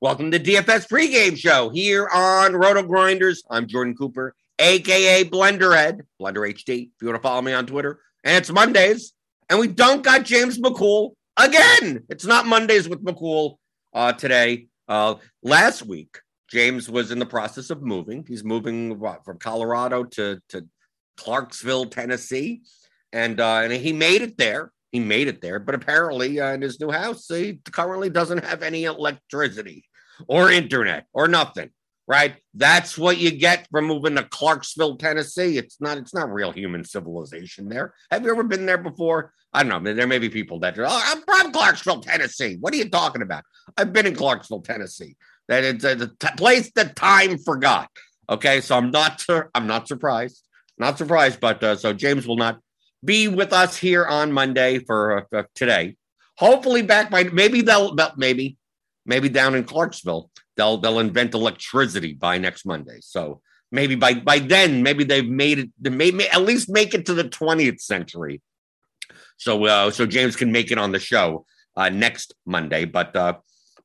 Welcome to DFS pregame show here on Roto Grinders. I'm Jordan Cooper, aka Blenderhead, Blender HD. If you want to follow me on Twitter, and it's Mondays, and we don't got James McCool again. It's not Mondays with McCool uh, today. Uh, last week, James was in the process of moving. He's moving what, from Colorado to to Clarksville, Tennessee, and uh, and he made it there. He made it there, but apparently uh, in his new house, he currently doesn't have any electricity or internet or nothing. Right? That's what you get from moving to Clarksville, Tennessee. It's not. It's not real human civilization there. Have you ever been there before? I don't know. There may be people that are. Oh, I'm from Clarksville, Tennessee. What are you talking about? I've been in Clarksville, Tennessee. That it's a, place that time forgot. Okay, so I'm not. Sur- I'm not surprised. Not surprised, but uh, so James will not be with us here on Monday for uh, today. Hopefully back by maybe they'll maybe maybe down in Clarksville they'll they'll invent electricity by next Monday. So maybe by by then maybe they've made it they may, may at least make it to the 20th century. So uh, so James can make it on the show uh, next Monday, but uh,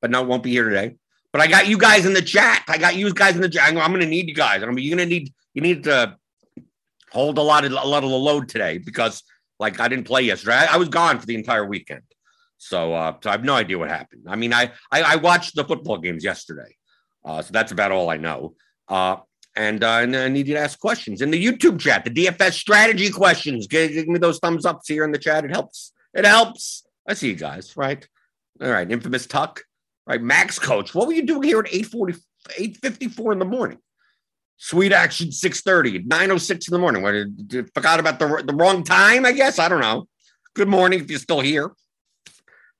but no, won't be here today. But I got you guys in the chat. I got you guys in the chat. I'm going to need you guys. I mean, you're going to need you need to hold a lot of a lot of the load today because like I didn't play yesterday. I, I was gone for the entire weekend. So uh, so I have no idea what happened. I mean, I I, I watched the football games yesterday. Uh, so that's about all I know. Uh, and, uh, and I need you to ask questions in the YouTube chat, the DFS strategy questions. Give, give me those thumbs ups here in the chat. It helps. It helps. I see you guys, right? All right. Infamous Tuck, right? Max Coach, what were you doing here at 840, 854 in the morning? Sweet action 630, 906 in the morning. What, did, forgot about the, the wrong time, I guess? I don't know. Good morning if you're still here.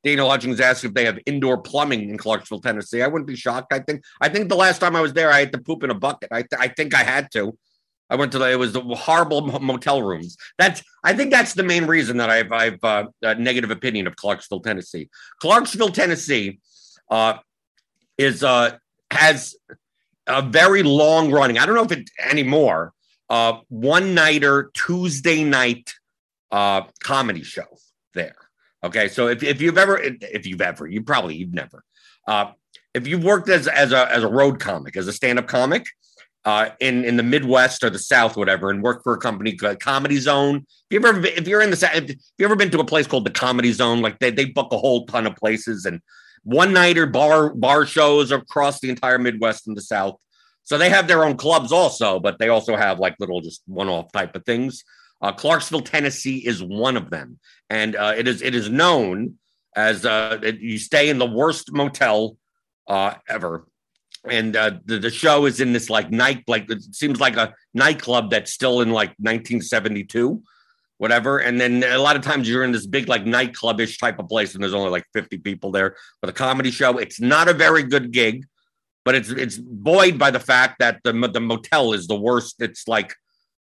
Daniel Hutchings asked if they have indoor plumbing in Clarksville, Tennessee. I wouldn't be shocked. I think I think the last time I was there, I had to poop in a bucket. I, th- I think I had to. I went to the, it was the horrible motel rooms. That's I think that's the main reason that I've I've uh, a negative opinion of Clarksville, Tennessee. Clarksville, Tennessee, uh, is uh has a very long running. I don't know if it anymore. Uh, one nighter Tuesday night uh comedy show there. Okay, so if, if you've ever if you've ever you probably you've never uh, if you've worked as as a as a road comic as a stand up comic, uh, in in the Midwest or the South, whatever, and work for a company called Comedy Zone. If you ever if you're in the if you ever been to a place called the Comedy Zone, like they they book a whole ton of places and one nighter bar bar shows across the entire Midwest and the South. So they have their own clubs also, but they also have like little just one off type of things. Uh, Clarksville, Tennessee is one of them, and uh, it is it is known as uh, you stay in the worst motel uh, ever. And uh, the, the show is in this like night like it seems like a nightclub that's still in like 1972 whatever. And then a lot of times you're in this big like nightclubish type of place and there's only like 50 people there for the comedy show. It's not a very good gig but it's it's buoyed by the fact that the, the motel is the worst. It's like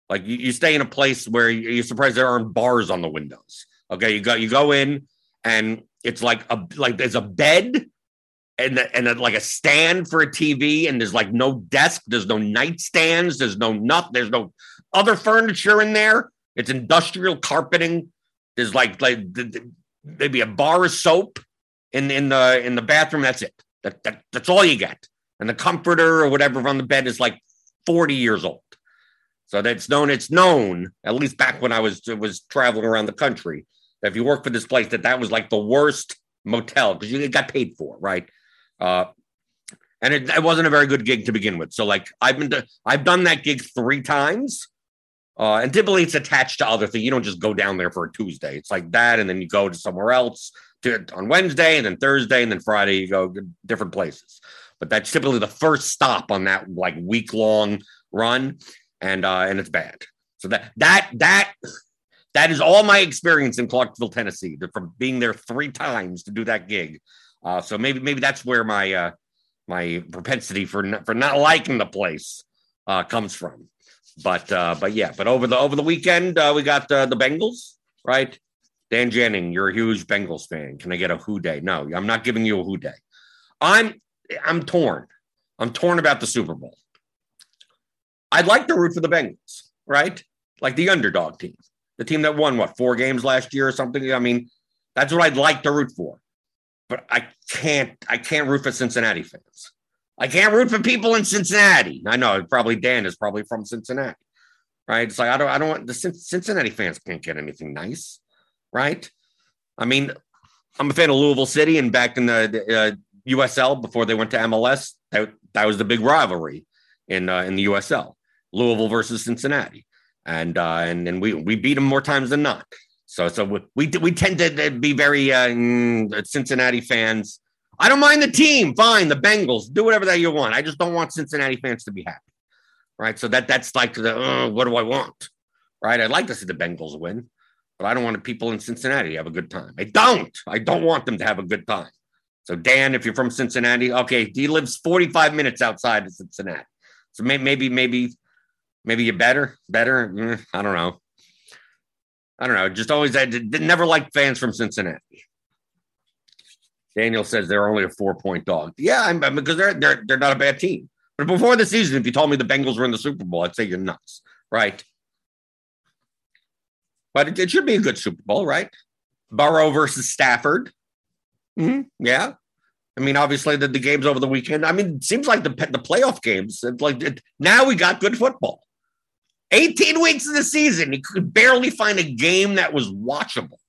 like you, you stay in a place where you're surprised there aren't bars on the windows okay you go you go in and it's like a like there's a bed and and a, like a stand for a TV, and there's like no desk, there's no nightstands, there's no nothing, there's no other furniture in there. It's industrial carpeting. There's like like maybe a bar of soap in in the in the bathroom. That's it. That, that that's all you get. And the comforter or whatever on the bed is like 40 years old. So that's known. It's known at least back when I was was traveling around the country if you work for this place, that that was like the worst motel because you got paid for, right? Uh, and it, it, wasn't a very good gig to begin with. So like I've been to, I've done that gig three times. Uh, and typically it's attached to other things. You don't just go down there for a Tuesday. It's like that, and then you go to somewhere else to on Wednesday, and then Thursday, and then Friday you go different places. But that's typically the first stop on that like week long run, and uh, and it's bad. So that that that that is all my experience in Clarksville, Tennessee, from being there three times to do that gig. Uh, so maybe maybe that's where my uh, my propensity for for not liking the place uh, comes from. But uh, but yeah, but over the over the weekend uh, we got uh, the Bengals, right? Dan Jennings, you're a huge Bengals fan. Can I get a Who Dey? No, I'm not giving you a Who Dey. I'm I'm torn. I'm torn about the Super Bowl. I'd like to root for the Bengals, right? Like the underdog team, the team that won what four games last year or something. I mean, that's what I'd like to root for but I can't I can't root for Cincinnati fans. I can't root for people in Cincinnati. I know probably Dan is probably from Cincinnati, right? It's like I don't I don't want the Cincinnati fans can't get anything nice, right? I mean, I'm a fan of Louisville City, and back in the, the uh, USL before they went to MLS, that, that was the big rivalry in uh, in the USL, Louisville versus Cincinnati, and uh, and and we we beat them more times than not. So so we we tend to be very uh, mm, Cincinnati fans. I don't mind the team. Fine, the Bengals. Do whatever that you want. I just don't want Cincinnati fans to be happy. Right. So that that's like the what do I want? Right. I'd like to see the Bengals win, but I don't want the people in Cincinnati to have a good time. I don't. I don't want them to have a good time. So Dan, if you're from Cincinnati, okay, he lives 45 minutes outside of Cincinnati. So maybe maybe maybe you better better. Mm, I don't know. I don't know. Just always I did, never liked fans from Cincinnati. Daniel says they're only a four point dog. Yeah, I'm, because they're they're they're not a bad team. But before the season, if you told me the Bengals were in the Super Bowl, I'd say you're nuts, right? But it, it should be a good Super Bowl, right? Burrow versus Stafford. Mm-hmm. Yeah. I mean, obviously the, the games over the weekend. I mean, it seems like the the playoff games. It's like it, now we got good football. 18 weeks of the season, you could barely find a game that was watchable.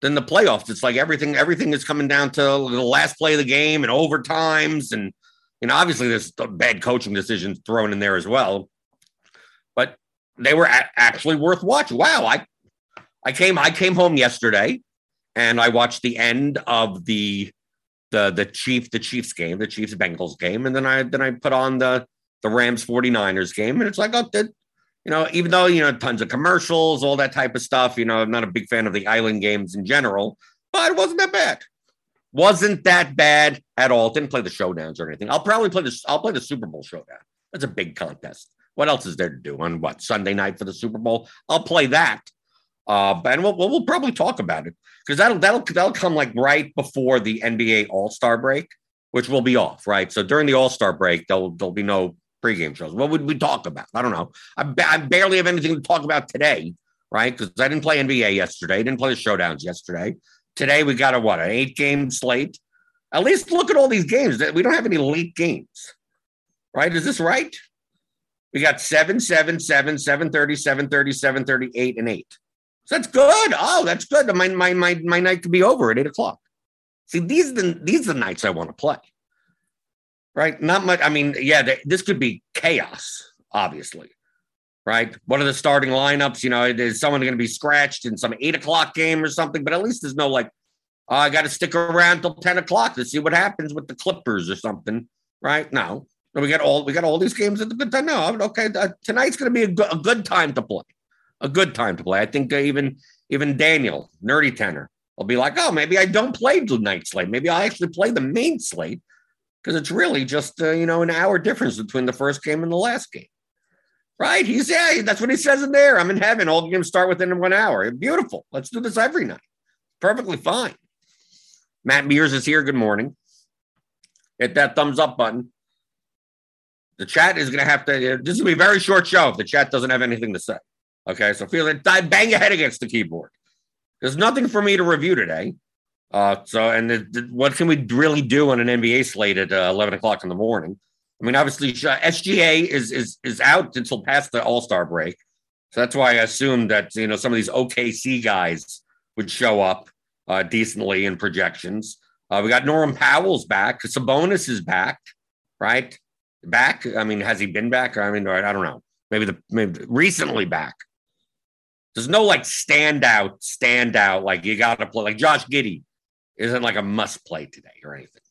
Then the playoffs, it's like everything, everything is coming down to the last play of the game and overtimes. And, you know, obviously there's bad coaching decisions thrown in there as well. But they were a- actually worth watching. Wow. I I came I came home yesterday and I watched the end of the the the Chief the Chiefs game, the Chiefs Bengals game, and then I then I put on the the Rams 49ers game. And it's like, oh, that, you know, even though, you know, tons of commercials, all that type of stuff, you know, I'm not a big fan of the island games in general, but it wasn't that bad. Wasn't that bad at all. Didn't play the showdowns or anything. I'll probably play this. I'll play the Super Bowl showdown. That's a big contest. What else is there to do on what Sunday night for the Super Bowl? I'll play that. Uh, and we'll, we'll probably talk about it because that'll that'll that'll come like right before the NBA All Star break, which will be off, right? So during the All Star break, there'll there'll be no pregame shows. What would we talk about? I don't know. I, I barely have anything to talk about today, right? Because I didn't play NBA yesterday. I didn't play the showdowns yesterday. Today we got a what? An eight game slate. At least look at all these games. We don't have any late games, right? Is this right? We got 7, 7, 7, 730, 730, 738, and 8. So that's good. Oh, that's good. My, my, my, my night could be over at 8 o'clock. See, these are the, these are the nights I want to play. Right? Not much. I mean, yeah, this could be chaos, obviously. Right? What are the starting lineups? You know, is someone going to be scratched in some 8 o'clock game or something? But at least there's no like, oh, I got to stick around till 10 o'clock to see what happens with the Clippers or something. Right? No. We got all we got all these games at the good time. No, okay. Uh, tonight's going to be a, go- a, good time to play. A good time to play. I think uh, even even Daniel, nerdy tenor, will be like, oh, maybe I don't play the night slate. Maybe I actually play the main slate because it's really just uh, you know an hour difference between the first game and the last game. Right? He's yeah, that's what he says in there. I'm in heaven. All games start within one hour. Beautiful. Let's do this every night. Perfectly fine. Matt Mears is here. Good morning. Hit that thumbs up button. The chat is going to have to. This is going to be a very short show if the chat doesn't have anything to say. Okay, so feel it. Bang your head against the keyboard. There's nothing for me to review today. Uh, so, and the, the, what can we really do on an NBA slate at uh, 11 o'clock in the morning? I mean, obviously, SGA is is is out until past the All Star break, so that's why I assumed that you know some of these OKC guys would show up uh, decently in projections. Uh, we got Norman Powell's back. Sabonis is back, right? back? I mean, has he been back? I mean, I don't know. Maybe the maybe recently back. There's no like standout, standout. Like you got to play. Like Josh Giddey isn't like a must play today or anything.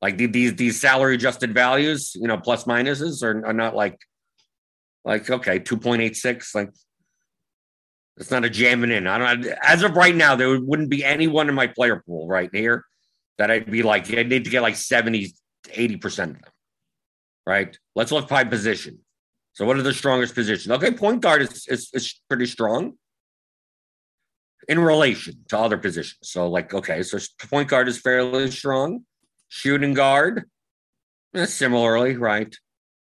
Like these these salary adjusted values, you know, plus minuses are, are not like like okay, two point eight six. Like it's not a jamming in. I don't. As of right now, there wouldn't be anyone in my player pool right here that I'd be like, I need to get like 70, 80 percent of them right? Let's look by position. So, what are the strongest positions? Okay, point guard is, is, is pretty strong in relation to other positions. So, like, okay, so point guard is fairly strong. Shooting guard, eh, similarly, right?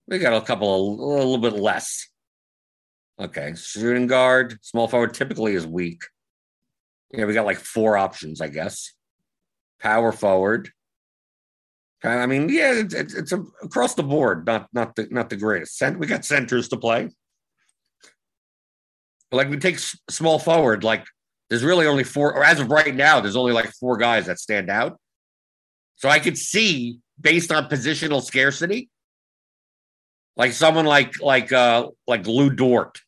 We got a couple of, a little bit less. Okay, shooting guard, small forward typically is weak. Yeah, we got like four options, I guess. Power forward, I mean, yeah, it's, it's, it's a, across the board, not not the not the greatest. We got centers to play. Like we take small forward, like there's really only four, or as of right now, there's only like four guys that stand out. So I could see based on positional scarcity, like someone like like uh like Lu Dort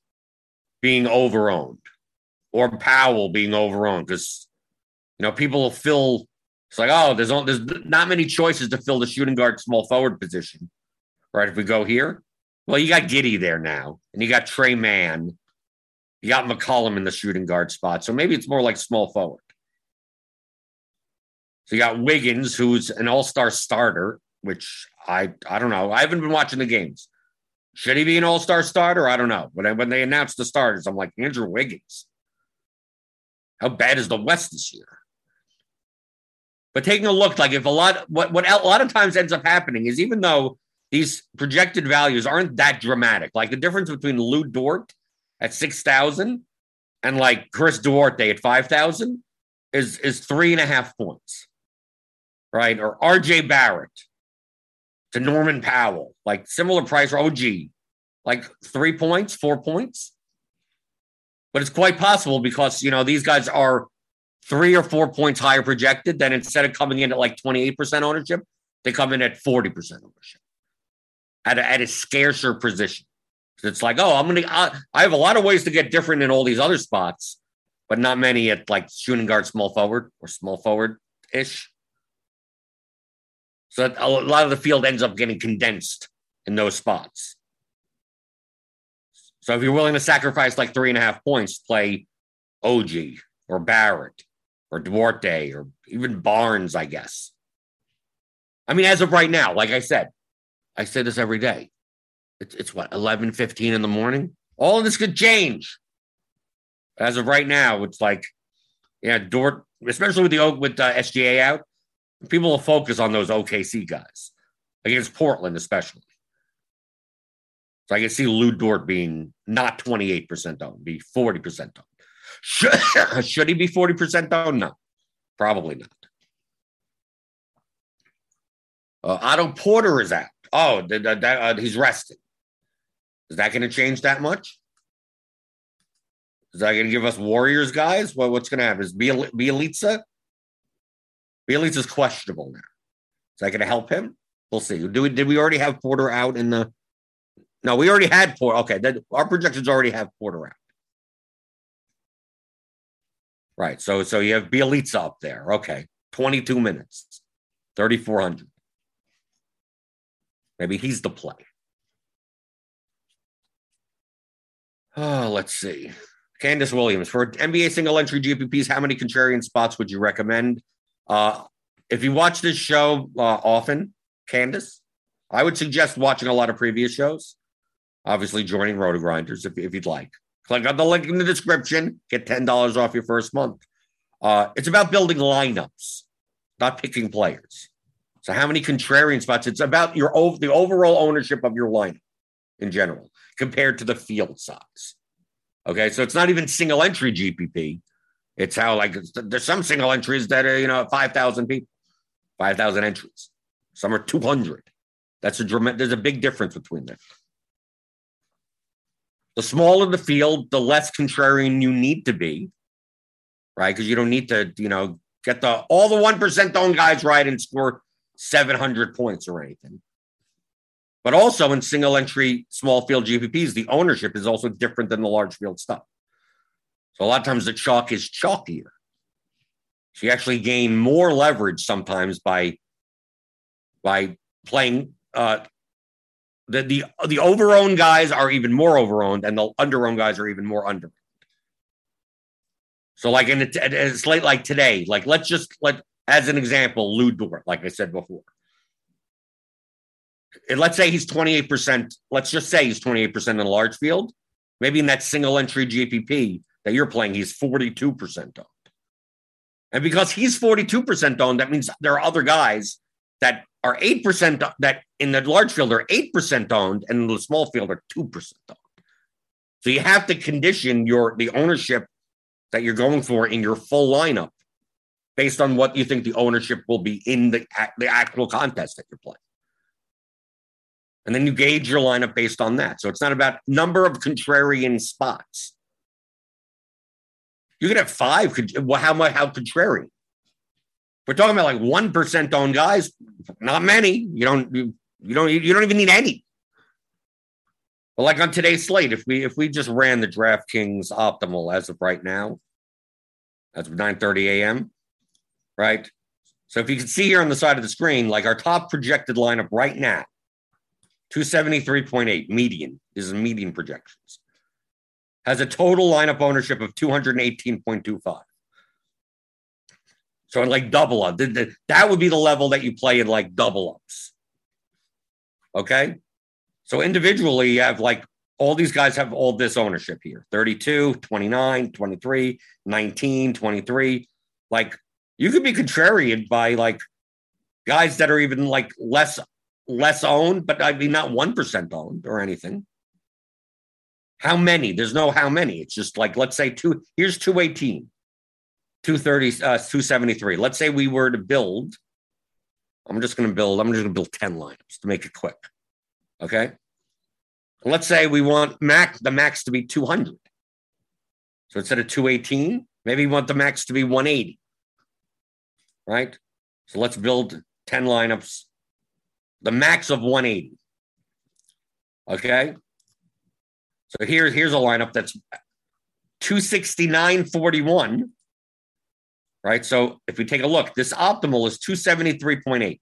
being overowned, or Powell being overowned, because you know people will fill it's like, oh, there's there's not many choices to fill the shooting guard small forward position, right? If we go here, well, you got Giddey there now, and you got Tre Mann, you got McCollum in the shooting guard spot, so maybe it's more like small forward. So you got Wiggins, who's an All Star starter, which I I don't know. I haven't been watching the games. Should he be an All Star starter? I don't know. But when they announced the starters, I'm like Andrew Wiggins. How bad is the West this year? But taking a look, like if a lot, what what a lot of times ends up happening is even though these projected values aren't that dramatic, like the difference between Lu Dort at six thousand and like Chris Duarte at five thousand is is three and a half points, right? Or R.J. Barrett to Norman Powell, like similar price or OG, like three points, four points. But it's quite possible because you know these guys are three or four points higher projected, then instead of coming in at like 28% ownership, they come in at 40% ownership at a, at a scarcer position. It's like, oh, I'm going to, I have a lot of ways to get different in all these other spots, but not many at like shooting guard, small forward or small forward ish. So a lot of the field ends up getting condensed in those spots. So if you're willing to sacrifice like three and a half points, play OG or Barrett or Duarte or even Barnes, I guess. I mean, as of right now, like I said, I say this every day. It's, it's what, 11, 15 in the morning? All of this could change. As of right now, it's like, yeah, Dort, especially with the Oak with uh, SGA out, people will focus on those OKC guys against Portland, especially. So I can see Lu Dort being not 28% owned, be 40% owned. Should, should he be 40% though? No, probably not. Uh, Otto Porter is out. Oh, uh, he's rested. Is that going to change that much? Is that going to give us Warriors guys? What's going to happen? Is Bjelica? Bjelica's questionable now. Is that going to help him? We'll see. Do we, did we already have Porter out in the? No, we already had Porter. Okay, that, our projections already have Porter out. Right. So so you have Bjelica up there. Okay. 22 minutes, 3,400. Maybe he's the play. Oh, let's see. Candace Williams for NBA single entry GPPs. How many contrarian spots would you recommend? Uh, if you watch this show uh, often, Candace, I would suggest watching a lot of previous shows. Obviously, joining Roto Grinders if, if you'd like. Click on the link in the description. Get ten dollars off your first month. Uh, it's about building lineups, not picking players. So, how many contrarian spots? It's about your the overall ownership of your lineup in general compared to the field size. Okay, so it's not even single entry GPP. It's how like there's some single entries that are you know five thousand people, five thousand entries. Some are two hundred. That's a dramatic. There's a big difference between them. The smaller the field, the less contrarian you need to be, right? Because you don't need to, you know, get the all the one percent owned guys right and score seven hundred points or anything. But also in single entry small field GPPs, the ownership is also different than the large field stuff. So a lot of times the chalk is chalkier. So you actually gain more leverage sometimes by by playing uh, the the the overowned guys are even more overowned, and the underowned guys are even more under. So, like in a, a slate like today, like let's just let as an example, Dort, like I said before. And let's say he's 28%. Let's just say he's 28% in a large field. Maybe in that single entry GPP that you're playing, he's 42% owned. And because he's 42% owned, that means there are other guys that are 8% that in the large field are 8% owned and in the small field are 2% owned. So you have to condition your the ownership that you're going for in your full lineup based on what you think the ownership will be in the, the actual contest that you're playing. And then you gauge your lineup based on that. So it's not about number of contrarian spots. You could have five. Well, How much? How contrarian? We're talking about like one percent owned guys. Not many. You don't. You, you don't. You don't even need any. But like on today's slate, if we if we just ran the DraftKings optimal as of right now, that's 9:30 a.m. Right. So if you can see here on the side of the screen, like our top projected lineup right now, 273.8 median. This is median projections. Has a total lineup ownership of 218.25. So in like double up, that would be the level that you play in like double ups. Okay. So individually, you have like all these guys have all this ownership here 32, 29, 23, 19, 23. Like you could be contrarian by like guys that are even like less less owned, but I mean not one percent owned or anything. How many? There's no how many. It's just like let's say two. Here's two eighteen. 230, uh, 273. Let's say we were to build. I'm just going to build, I'm just going to build 10 lineups to make it quick. Okay. Let's say we want max the max to be 200. So instead of 218, maybe we want the max to be 180. Right? So let's build 10 lineups, the max of 180. Okay. So here, here's a lineup that's 269.41 right? So if we take a look, this optimal is 273.8.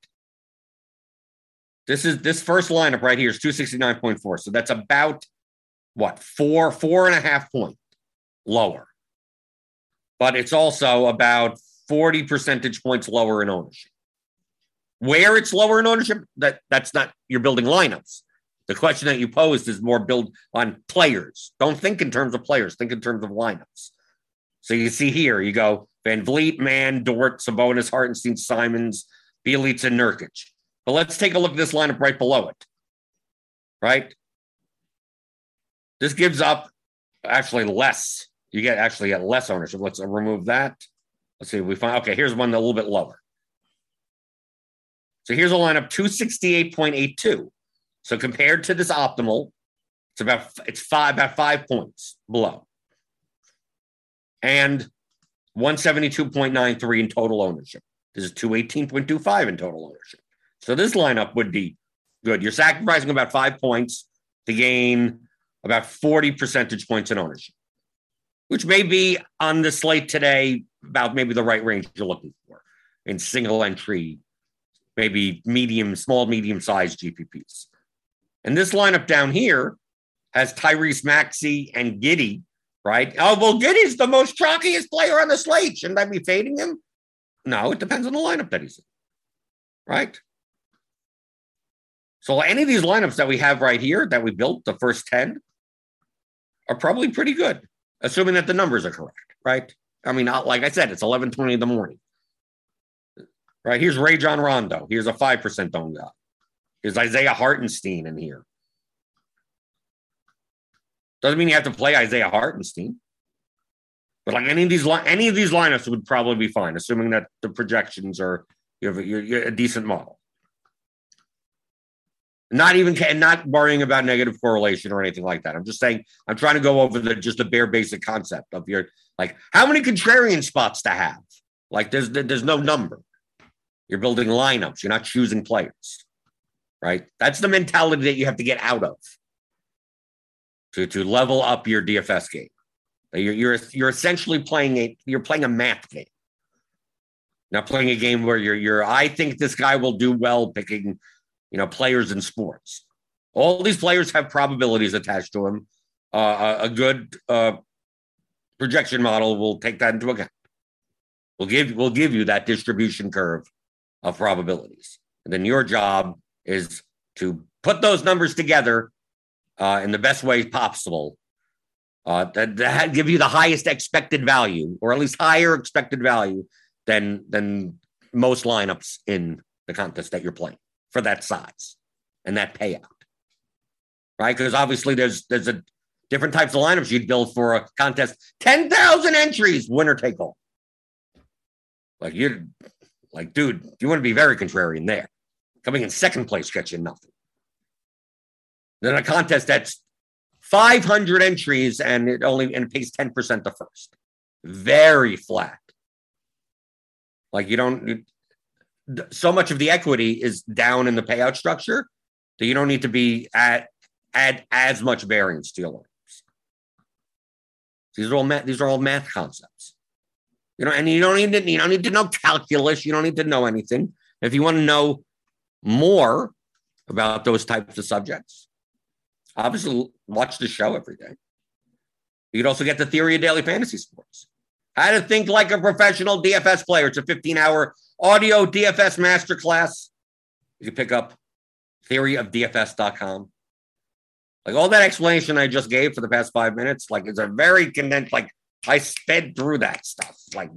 This is this first lineup right here is 269.4. So that's about what four, four and a half point lower. But it's also about 40 percentage points lower in ownership. Where it's lower in ownership, that that's not you're building lineups. The question that you posed is more build on players. Don't think in terms of players, think in terms of lineups. So you see here, you go VanVleet, Mann, Dort, Sabonis, Hartenstein, Simons, Bjelica, and Nurkic. But let's take a look at this lineup right below it. Right? This gives up actually less. You get actually get less ownership. Let's remove that. Let's see. If we find okay. Here's one a little bit lower. So here's a lineup 268.82. So compared to this optimal, It's about it's five about five points below. And 172.93 in total ownership. This is 218.25 in total ownership. So this lineup would be good. You're sacrificing about five points to gain about 40 percentage points in ownership, which may be on the slate today about maybe the right range you're looking for in single entry, maybe medium, small, medium sized GPPs. And this lineup down here has Tyrese Maxey and Giddey, right? Oh, well, Giddey's the most chalkiest player on the slate. Shouldn't I be fading him? No, it depends on the lineup that he's in, right? So any of these lineups that we have right here that we built, the first 10, are probably pretty good, assuming that the numbers are correct, right? I mean, like I said, it's 11:20 in the morning. Right here's Rajon Rondo. Here's a five percent owned guy. Here's Isaiah Hartenstein in here. Doesn't mean you have to play Isaiah Hartenstein, but like any of these any of these lineups would probably be fine, assuming that the projections are you have a, you're, you're a decent model. Not even not worrying about negative correlation or anything like that. I'm just saying I'm trying to go over the just the bare basic concept of your like how many contrarian spots to have. Like there's there's no number. You're building lineups. You're not choosing players, right? That's the mentality that you have to get out of to to level up your DFS game. You're you're you're essentially playing a you're playing a math game. Not playing a game where you're you're I think this guy will do well picking you know, players in sports. All these players have probabilities attached to them. Uh, a, good uh, projection model will take that into account. We'll give we'll give you that distribution curve of probabilities, and then your job is to put those numbers together uh, in the best way possible. Uh, that, that give you the highest expected value, or at least higher expected value than than most lineups in the contest that you're playing for that size and that payout, right? Because obviously there's there's a different types of lineups you'd build for a contest. Ten thousand entries, winner take all. Like you, like dude, you want to be very contrarian there. Coming in second place gets you nothing. Then a contest that's 500 entries and it only and it pays 10% the first. Very flat. Like you don't so much of the equity is down in the payout structure that you don't need to be at add as much variance to your lineups. These are all math, these are all math concepts. You know, and you don't need to you don't need to know calculus. You don't need to know anything. If you want to know more about those types of subjects, obviously watch the show every day. You could also get the theory of daily fantasy sports. How to think like a professional DFS player. It's a 15 hour audio DFS masterclass. You can pick up theoryofdfs.com. Like all that explanation I just gave for the past five minutes, like it's a very condensed, like I sped through that stuff. Like,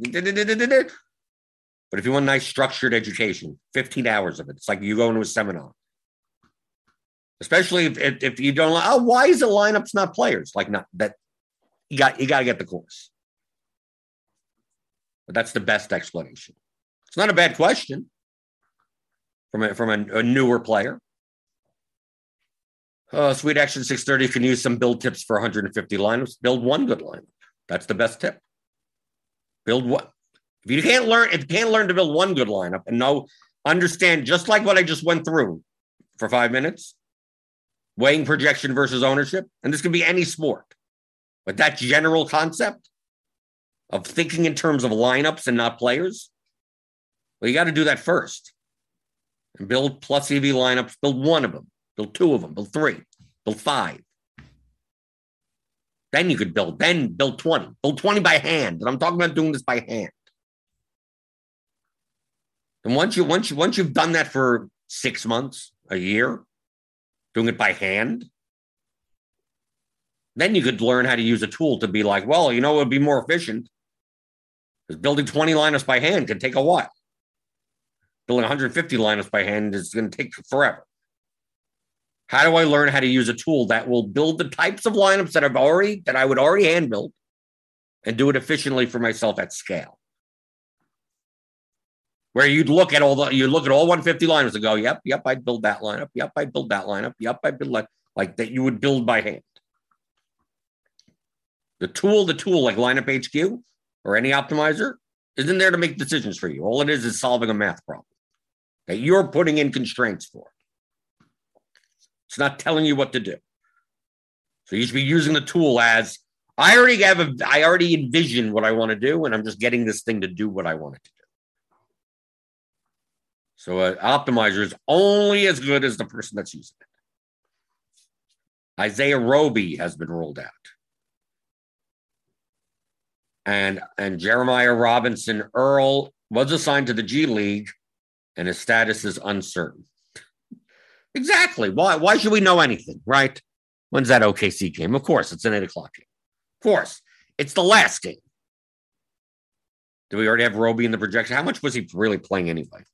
but if you want a nice structured education, 15 hours of it, it's like you go into a seminar. Especially if, if, if you don't, oh, why is the lineups not players? Like, not that you got, you got to get the course. But that's the best explanation. It's not a bad question from a, from a, a newer player. Uh, Sweet Action 630 can use some build tips for 150 lineups. Build one good lineup. That's the best tip. Build one. If you can't learn, if you can't learn to build one good lineup and know, understand just like what I just went through for five minutes, weighing projection versus ownership, and this can be any sport, but that general concept of thinking in terms of lineups and not players, well, you got to do that first and build plus EV lineups, build one of them, build two of them, build three, build five. Then you could build, then build 20, build 20 by hand. And I'm talking about doing this by hand. And once you once you once you've done that for six months, a year, doing it by hand, then you could learn how to use a tool to be like, well, you know, it would be more efficient. Because building 20 lineups by hand can take a while building 150 lineups by hand is going to take forever. How do I learn how to use a tool that will build the types of lineups that I've already that I would already hand build and do it efficiently for myself at scale? Where you'd look at all the you look at all 150 lineups and go, yep, yep, I'd build that lineup. Yep, I'd build that lineup. Yep, I'd build that like that you would build by hand. The tool, the tool like lineup HQ or any optimizer isn't there to make decisions for you. All it is is solving a math problem that you're putting in constraints for. It's not telling you what to do. So you should be using the tool as I already have a I already envision what I want to do, and I'm just getting this thing to do what I want it to do. So an optimizer is only as good as the person that's using it. Isaiah Roby has been rolled out. And and Jeremiah Robinson Earl was assigned to the G League, and his status is uncertain. Exactly. Why why should we know anything, right? When's that OKC game? Of course, it's an eight o'clock game. Of course, it's the last game. Do we already have Roby in the projection? How much was he really playing anyway?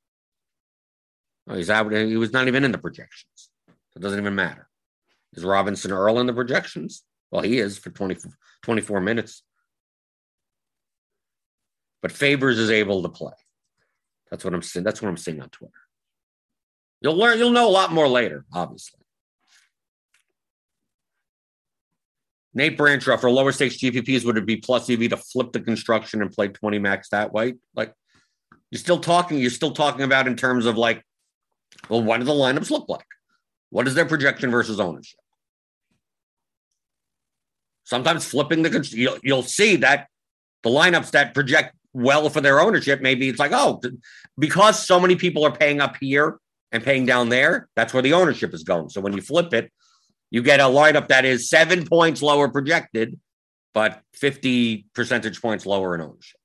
Oh, he's out. He was not even in the projections. It doesn't even matter. Is Robinson Earl in the projections? Well, he is for 20, 24 minutes. But Favors is able to play. That's what I'm seeing. That's what I'm seeing on Twitter. You'll learn, you'll know a lot more later, obviously. Nate Branchrow for lower stakes GPPs, would it be plus EV to flip the construction and play 20 max that way? Like you're still talking, you're still talking about in terms of like, well, what do the lineups look like? What is their projection versus ownership? Sometimes flipping the you'll, you'll see that the lineups that project well for their ownership, maybe it's like, oh, because so many people are paying up here and paying down there, that's where the ownership is going. So when you flip it, you get a lineup that is seven points lower projected, but 50 percentage points lower in ownership.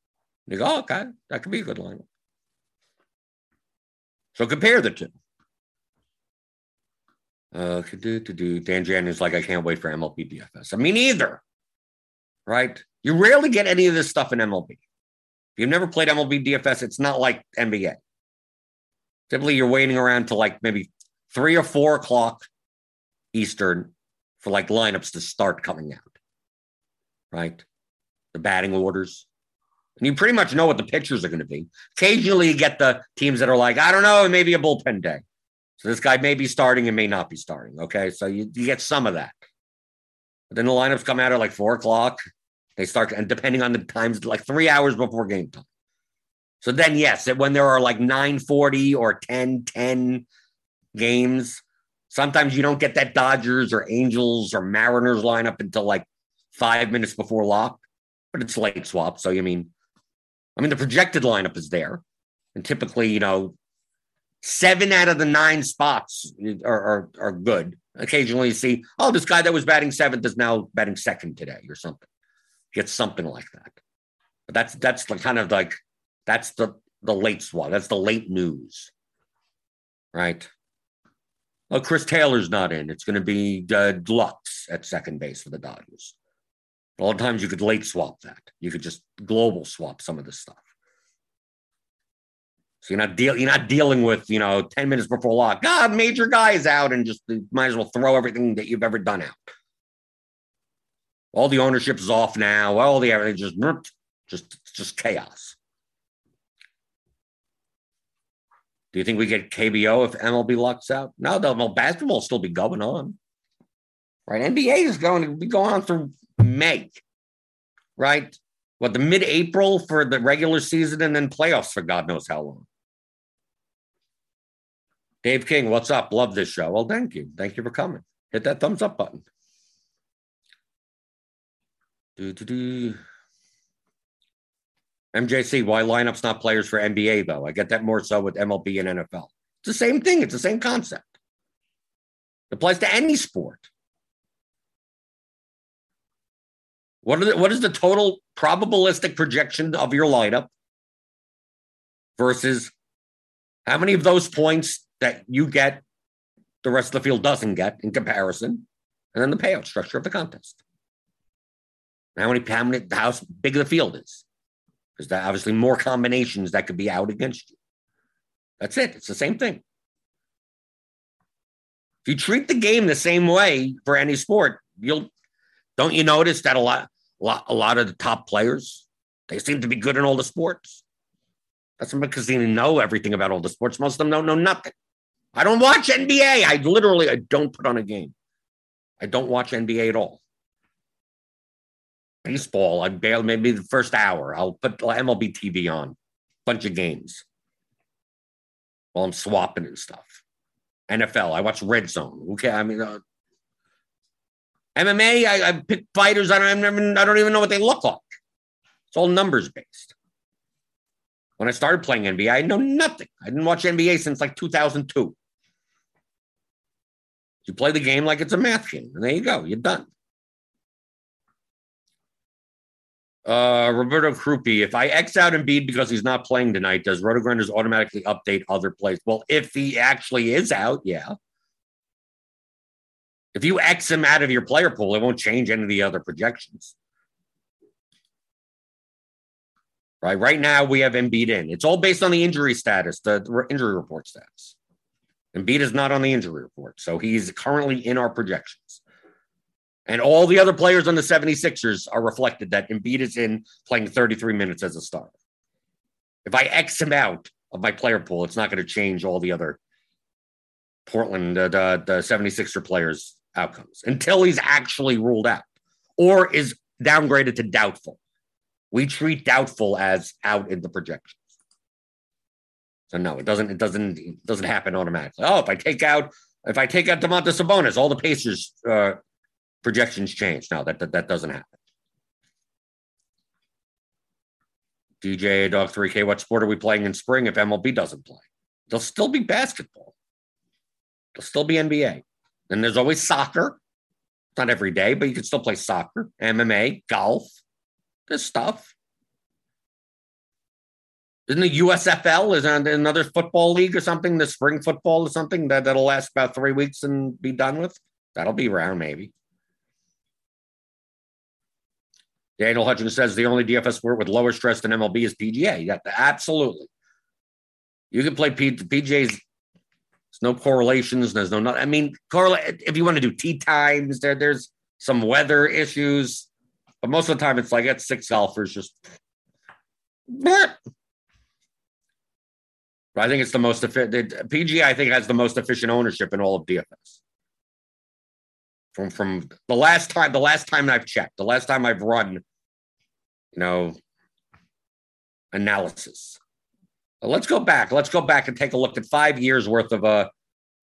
You go, oh, okay, that could be a good lineup. So compare the two. Uh, do, do, do. Dan Jan is like, I can't wait for MLB DFS. I mean, either, right? You rarely get any of this stuff in MLB. If you've never played MLB DFS, it's not like NBA. Typically, you're waiting around to like maybe three or four o'clock Eastern for like lineups to start coming out, right? The batting orders. And you pretty much know what the pitchers are going to be. Occasionally, you get the teams that are like, I don't know, maybe a bullpen day. So this guy may be starting and may not be starting. Okay. So you, you get some of that. But then the lineups come out at like four o'clock. They start, and depending on the times, like three hours before game time. So then, yes, when there are like 940 or 10 10 games, sometimes you don't get that Dodgers or Angels or Mariners lineup until like five minutes before lock, but it's late swap. So, you mean, I mean, the projected lineup is there. And typically, you know, seven out of the nine spots are, are, are good. Occasionally you see, oh, this guy that was batting seventh is now batting second today or something. Get something like that. But that's that's the kind of like that's the the late swap. That's the late news. Right. Well, Chris Taylor's not in. It's going to be uh, at second base for the Dodgers. A lot of times you could late swap that. You could just global swap some of this stuff. So you're not deal you're not dealing with, you know, 10 minutes before lock. God, major guy is out and just might as well throw everything that you've ever done out. All the ownership is off now. All the everything just just just chaos. Do you think we get KBO if MLB locks out? No, the well, basketball will still be going on. Right? NBA is going to be going on through May. Right? What the mid-April for the regular season and then playoffs for God knows how long. Dave King, what's up? Love this show. Well, thank you. Thank you for coming. Hit that thumbs up button. Do, do, do. MJC, why lineups not players for NBA though? I get that more so with MLB and NFL. It's the same thing. It's the same concept. It applies to any sport. What, the, what is the total probabilistic projection of your lineup versus how many of those points that you get, the rest of the field doesn't get in comparison, and then the payout structure of the contest. How many, how many, how big the field is. Obviously more combinations that could be out against you. That's it. It's the same thing. If you treat the game the same way for any sport, you'll don't you notice that a lot, a lot, a lot of the top players they seem to be good in all the sports. That's because they know everything about all the sports. Most of them don't know nothing. I don't watch NBA. I literally I don't put on a game. I don't watch NBA at all. Baseball, I bail maybe the first hour. I'll put MLB TV on, bunch of games while I'm swapping and stuff. NFL, I watch Red Zone. Okay, I mean, uh, MMA, I, I pick fighters. I don't, even, I don't even know what they look like. It's all numbers based. When I started playing NBA, I know nothing. I didn't watch NBA since like 2002. You play the game like it's a math game, and there you go. You're done. Uh, Roberto Krupi, if I X out Embiid because he's not playing tonight, does RotoGrinders automatically update other plays? Well, if he actually is out, yeah. If you X him out of your player pool, it won't change any of the other projections. Right. Right now, we have Embiid in. It's all based on the injury status, the injury report status. Embiid is not on the injury report. So he's currently in our projections. And all the other players on the 76ers are reflected that Embiid is in playing 33 minutes as a starter. If I X him out of my player pool, it's not going to change all the other Portland, uh, the, the 76er players' outcomes until he's actually ruled out or is downgraded to doubtful. We treat doubtful as out in the projections. So no, it doesn't. It doesn't. It doesn't happen automatically. Oh, if I take out if I take out Domantas Sabonis, all the Pacers uh, projections change. No, that, that that doesn't happen. DJ Dog 3K, what sport are we playing in spring if MLB doesn't play? There'll still be basketball. There'll still be NBA. And there's always soccer. Not every day, but you can still play soccer, MMA, golf. this stuff. Isn't the USFL is another football league or something? The spring football or something that that'll last about three weeks and be done with. That'll be around maybe. Daniel Hutchins says the only DFS sport with lower stress than MLB is PGA. Yeah, absolutely. You can play P- PGA's. There's no correlations. There's no. I mean. If you want to do tee times, there there's some weather issues, but most of the time it's like it's six golfers just. But I think it's the most efficient. PGA, I think, has the most efficient ownership in all of DFS. From from the last time, the last time I've checked, the last time I've run, you know, analysis. let's go back. Let's go back and take a look at five years worth of a uh,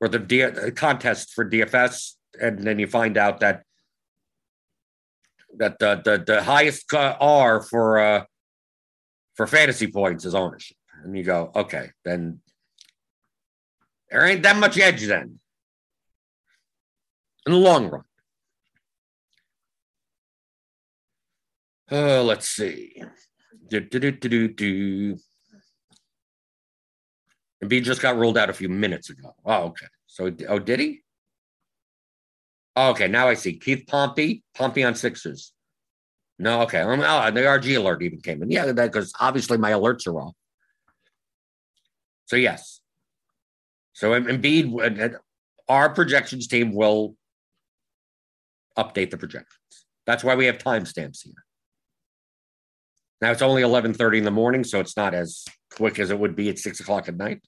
worth of D- contest for DFS, and then you find out that that the the, the highest R for uh, for fantasy points is ownership and you go, okay, then there ain't that much edge then in the long run. Uh, let's see. Do. B just got ruled out a few minutes ago. Oh, okay. So, oh, did he? Oh, okay, now I see. Keith Pompey, Pompey on Sixers. No, okay. Um, oh, the RG alert even came in. Yeah, because obviously my alerts are off. So yes. So Embiid, our projections team will update the projections. That's why we have timestamps here. Now it's only 11:30 in the morning, so it's not as quick as it would be at six o'clock at night.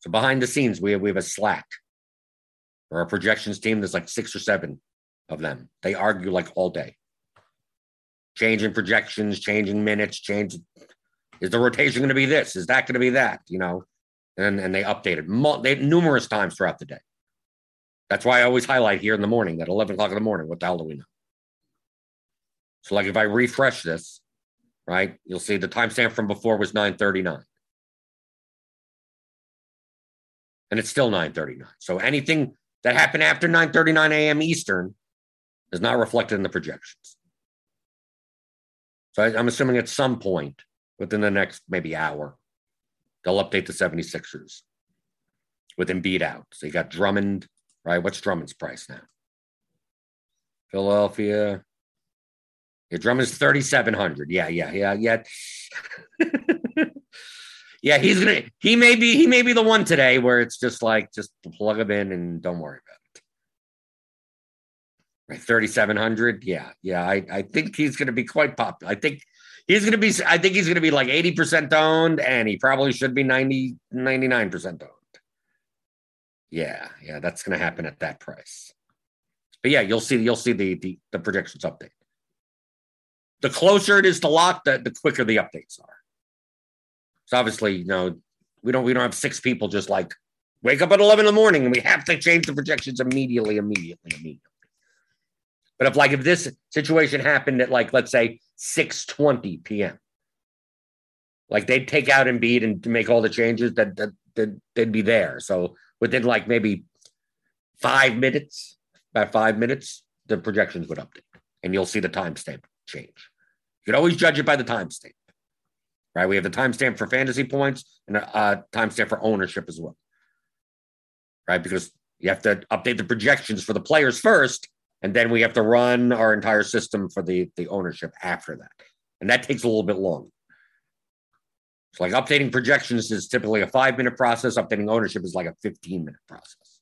So behind the scenes, we have, we have a Slack. For our projections team, there's like six or seven of them. They argue like all day, changing projections, changing minutes, change. is the rotation going to be this? Is that going to be that? You know, and and they updated they, numerous times throughout the day. That's why I always highlight here in the morning at 11 o'clock in the morning. What the hell do we know? So, like, if I refresh this, right, you'll see the timestamp from before was 9:39, and it's still 9:39. So anything that happened after 9:39 a.m. Eastern is not reflected in the projections. So I, I'm assuming at some point within the next maybe hour. They'll update the 76ers with Embiid out. So you got Drummond, right? What's Drummond's price now? Philadelphia. Yeah, Drummond's 3,700. Yeah, yeah, yeah, yeah. yeah, he's gonna he may be he may be the one today where it's just like just plug him in and don't worry about it. Right, 3,700. Yeah, yeah. I, I think he's gonna be quite popular. I think he's to be, I think he's to be like 80% owned and he probably should be 90, 99% owned. Yeah. Yeah. That's going to happen at that price. But yeah, you'll see, you'll see the, the, the projections update. the closer it is to lock, the, the quicker the updates are. So obviously, you know, we don't we don't have six people just like wake up at 11 in the morning and we have to change the projections immediately, immediately, immediately. But if like if this situation happened at like let's say 6:20 p.m., like they'd take out Embiid and to make all the changes that, that, that they'd be there. So within like maybe five minutes, about five minutes, the projections would update and you'll see the timestamp change. You can always judge it by the timestamp, right? We have the timestamp for fantasy points and a, timestamp for ownership as well, right? Because you have to update the projections for the players first, and then we have to run our entire system for the, the ownership after that. And that takes a little bit longer. So, like updating projections is typically a five minute process, updating ownership is like a 15 minute process.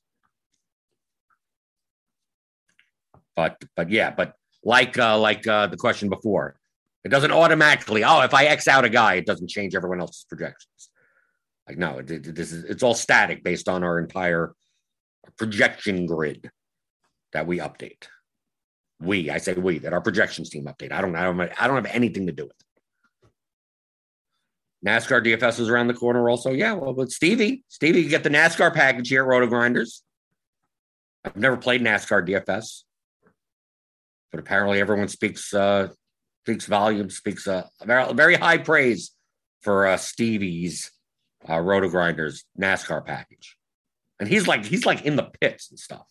But, but yeah, but like, uh, like uh, the question before, it doesn't automatically, oh, if I X out a guy, it doesn't change everyone else's projections. Like, no, it, it, this is, it's all static based on our entire projection grid that we update. We, I say we, that our projections team update. I don't, I don't, I don't have anything to do with it. NASCAR DFS is around the corner also. Yeah, well, but Stevie, Stevie, you get the NASCAR package here at Roto Grinders. I've never played NASCAR DFS, but apparently everyone speaks uh, speaks volumes, speaks uh, very, very high praise for uh, Stevie's uh, Roto Grinders NASCAR package, and he's like he's like in the pits and stuff.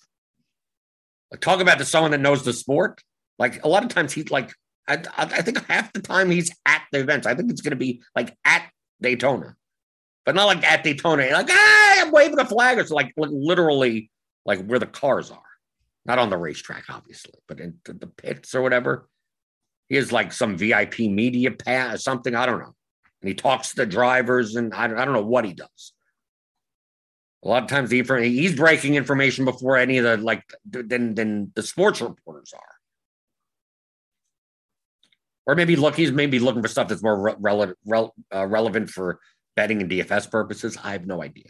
Like talk about to someone that knows the sport. Like a lot of times he's like I, I think half the time he's at the events. I think it's going to be like at Daytona, but not like at Daytona. Like, hey, I'm waving a flag. It's like, like literally like where the cars are, not on the racetrack, obviously, but in the, pits or whatever. He has like some VIP media pass, or something. I don't know. And he talks to the drivers, and I, I don't know what he does. A lot of times, the he's breaking information before any of the like than than the sports reporters are or maybe look, he's maybe looking for stuff that's more re- rele- re- uh, relevant for betting and DFS purposes. I have no idea.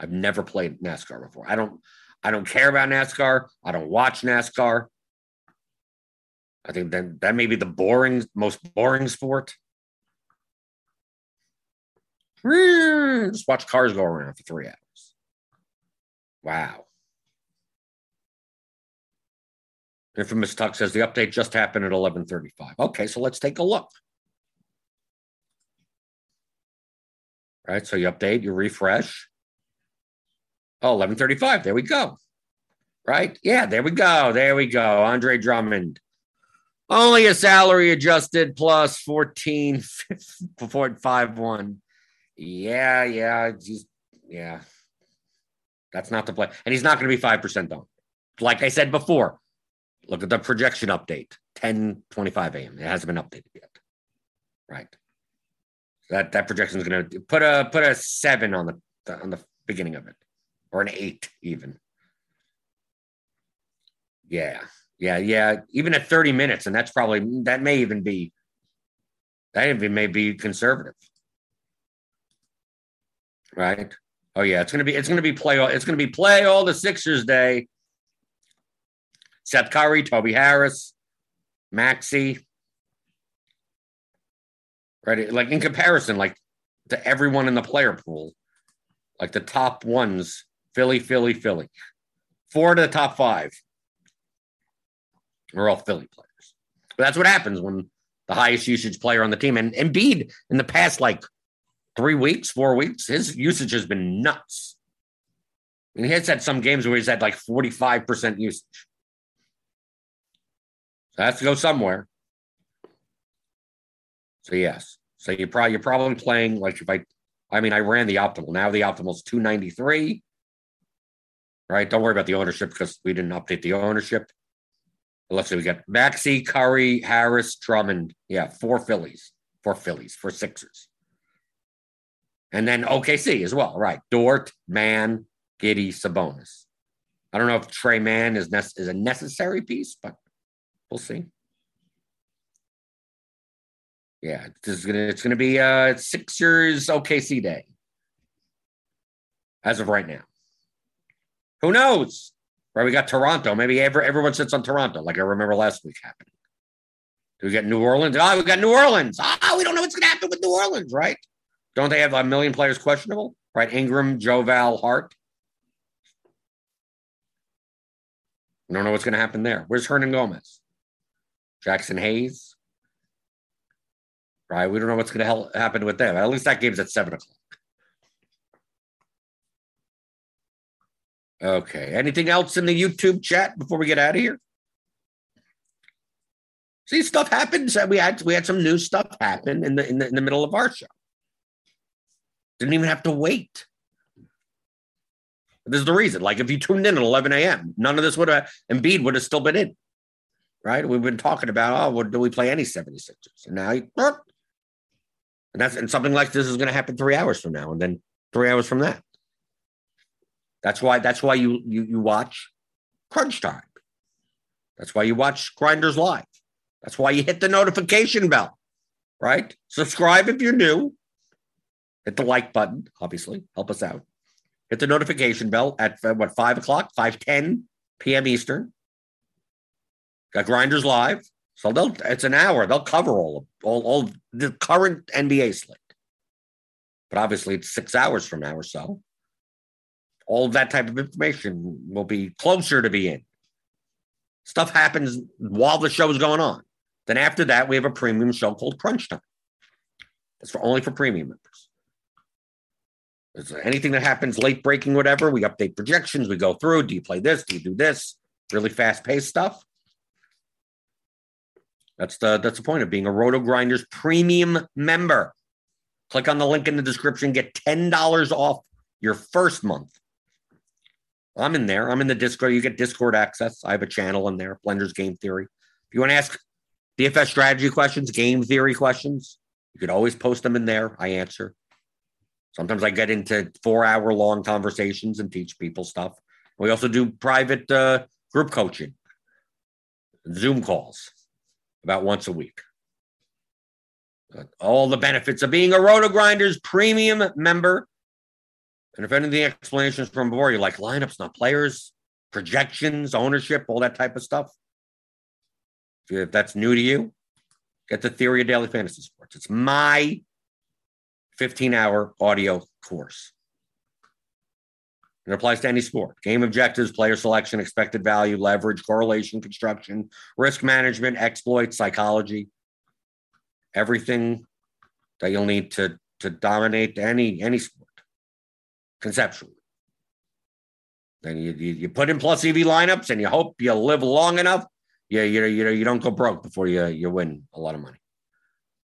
I've never played NASCAR before. I don't. I don't care about NASCAR. I don't watch NASCAR. I think that that may be the boring, most boring sport. Just watch cars go around for three hours. Wow. Infamous Tuck says the update just happened at 11:35. Okay, so let's take a look. All right, so you update, you refresh. Oh, 11:35. There we go. Right? Yeah, there we go. There we go. Andre Drummond. Only a salary adjusted plus 14 one. Yeah, yeah, he's, yeah. That's not the play. And he's not going to be 5% down. Like I said before, Look at the projection update, 10 25 a.m. It hasn't been updated yet. Right. That that projection is going to put a put a seven on the on the beginning of it, or an eight even. Yeah, yeah, yeah. Even at 30 minutes, and that's probably that may even be that even may be conservative. Right. Oh yeah, it's gonna be it's gonna be play all it's gonna be play all the Sixers day Seth Curry, Toby Harris, Maxey. Right? Like in comparison, like to everyone in the player pool, like the top ones, Philly, Philly, Philly. Four to the top five are all Philly players. But that's what happens when the highest usage player on the team. And Embiid in the past like three weeks, four weeks, his usage has been nuts. And he has had some games where he's had like 45% usage. So has to go somewhere. So yes. So you probably you're probably playing like if I I mean I ran the optimal. Now the optimal is 293. Right. Don't worry about the ownership because we didn't update the ownership. Let's see, we got Maxey, Curry, Harris, Drummond. Yeah, four Phillies, four Phillies, four Sixers. And then OKC as well, right? Dort, Mann, Giddey, Sabonis. I don't know if Tre Mann is, ne- is a necessary piece, but We'll see. Yeah, this is gonna it's gonna be uh Sixers OKC day. As of right now. Who knows? Right, we got Toronto. Maybe every, everyone sits on Toronto, like I remember last week happening. Do we got New Orleans. Oh, we got New Orleans. Oh, we don't know what's to happen with New Orleans, right? Don't they have a million players questionable? Right? Ingram, Joe Val, Hart. We don't know what's to happen there. Where's Hernangomez? Jaxson Hayes. Right? We don't know what's going to happen with them. At least that game's at seven o'clock. Okay. Anything else in the YouTube chat before we get out of here? See, stuff happens. We had we had some new stuff happen in the in the, in the middle of our show. Didn't even have to wait. This is the reason. Like if you tuned in at 11 a.m., none of this would have Embiid would have still been in. Right? We've been talking about, oh, well, do we play any 76ers? And now and that's and something like this is going to happen three hours from now, and then three hours from that. That's why that's why you you you watch crunch time. That's why you watch Grinders Live. That's why you hit the notification bell, right? Subscribe if you're new. Hit the like button, obviously, help us out. Hit the notification bell at what five o'clock, five ten p.m. Eastern. Got Grinders Live, so they'll it's an hour. They'll cover all of all, all the current NBA slate, but obviously it's six hours from now or so. All that type of information will be closer to be in. Stuff happens while the show is going on. Then after that, we have a premium show called Crunch Time. It's for only for premium members. Is there anything that happens late breaking, whatever, we update projections. We go through. Do you play this? Do you do this? Really fast paced stuff. That's the that's the point of being a Roto Grinders premium member. Click on the link in the description. Get ten dollars off your first month. I'm in there. I'm in the Discord. You get Discord access. I have a channel in there, Blender's Game Theory. If you want to ask DFS strategy questions, game theory questions, you could always post them in there. I answer. Sometimes I get into four hour long conversations and teach people stuff. We also do private uh, group coaching, Zoom calls about once a week. All the benefits of being a Roto Grinders premium member. And if any of the explanations from before, you like lineups, not players, projections, ownership, all that type of stuff. If that's new to you, get the Theory of Daily Fantasy Sports. It's my 15 hour audio course. It applies to any sport. Game objectives, player selection, expected value, leverage, correlation, construction, risk management, exploit, psychology, everything that you'll need to, to dominate any any sport conceptually. Then you, you, you put in plus EV lineups and you hope you live long enough. You, you, you, you don't go broke before you, you win a lot of money.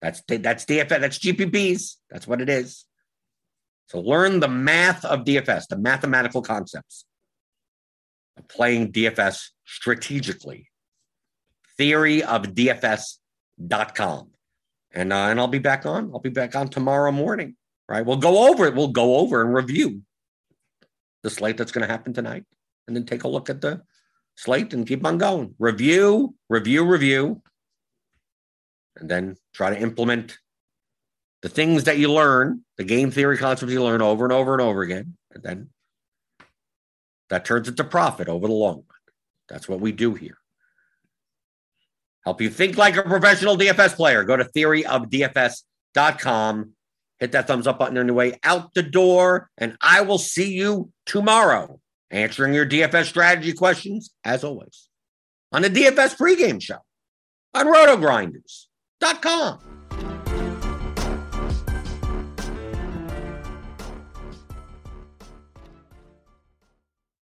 That's that's DFS. That's GPPs. That's what it is. So learn the math of DFS, the mathematical concepts of playing DFS strategically. Theoryofdfs.com. And uh, and I'll be back on. I'll be back on tomorrow morning. Right? We'll go over it. We'll go over and review the slate that's going to happen tonight, and then take a look at the slate and keep on going. Review, review, review, and then try to implement the things that you learn, the game theory concepts you learn over and over and over again, and then that turns into profit over the long run. That's what we do here. Help you think like a professional DFS player. Go to theoryofdfs.com. Hit that thumbs up button on your way out the door, and I will see you tomorrow answering your DFS strategy questions, as always, on the DFS pregame show on rotogrinders.com.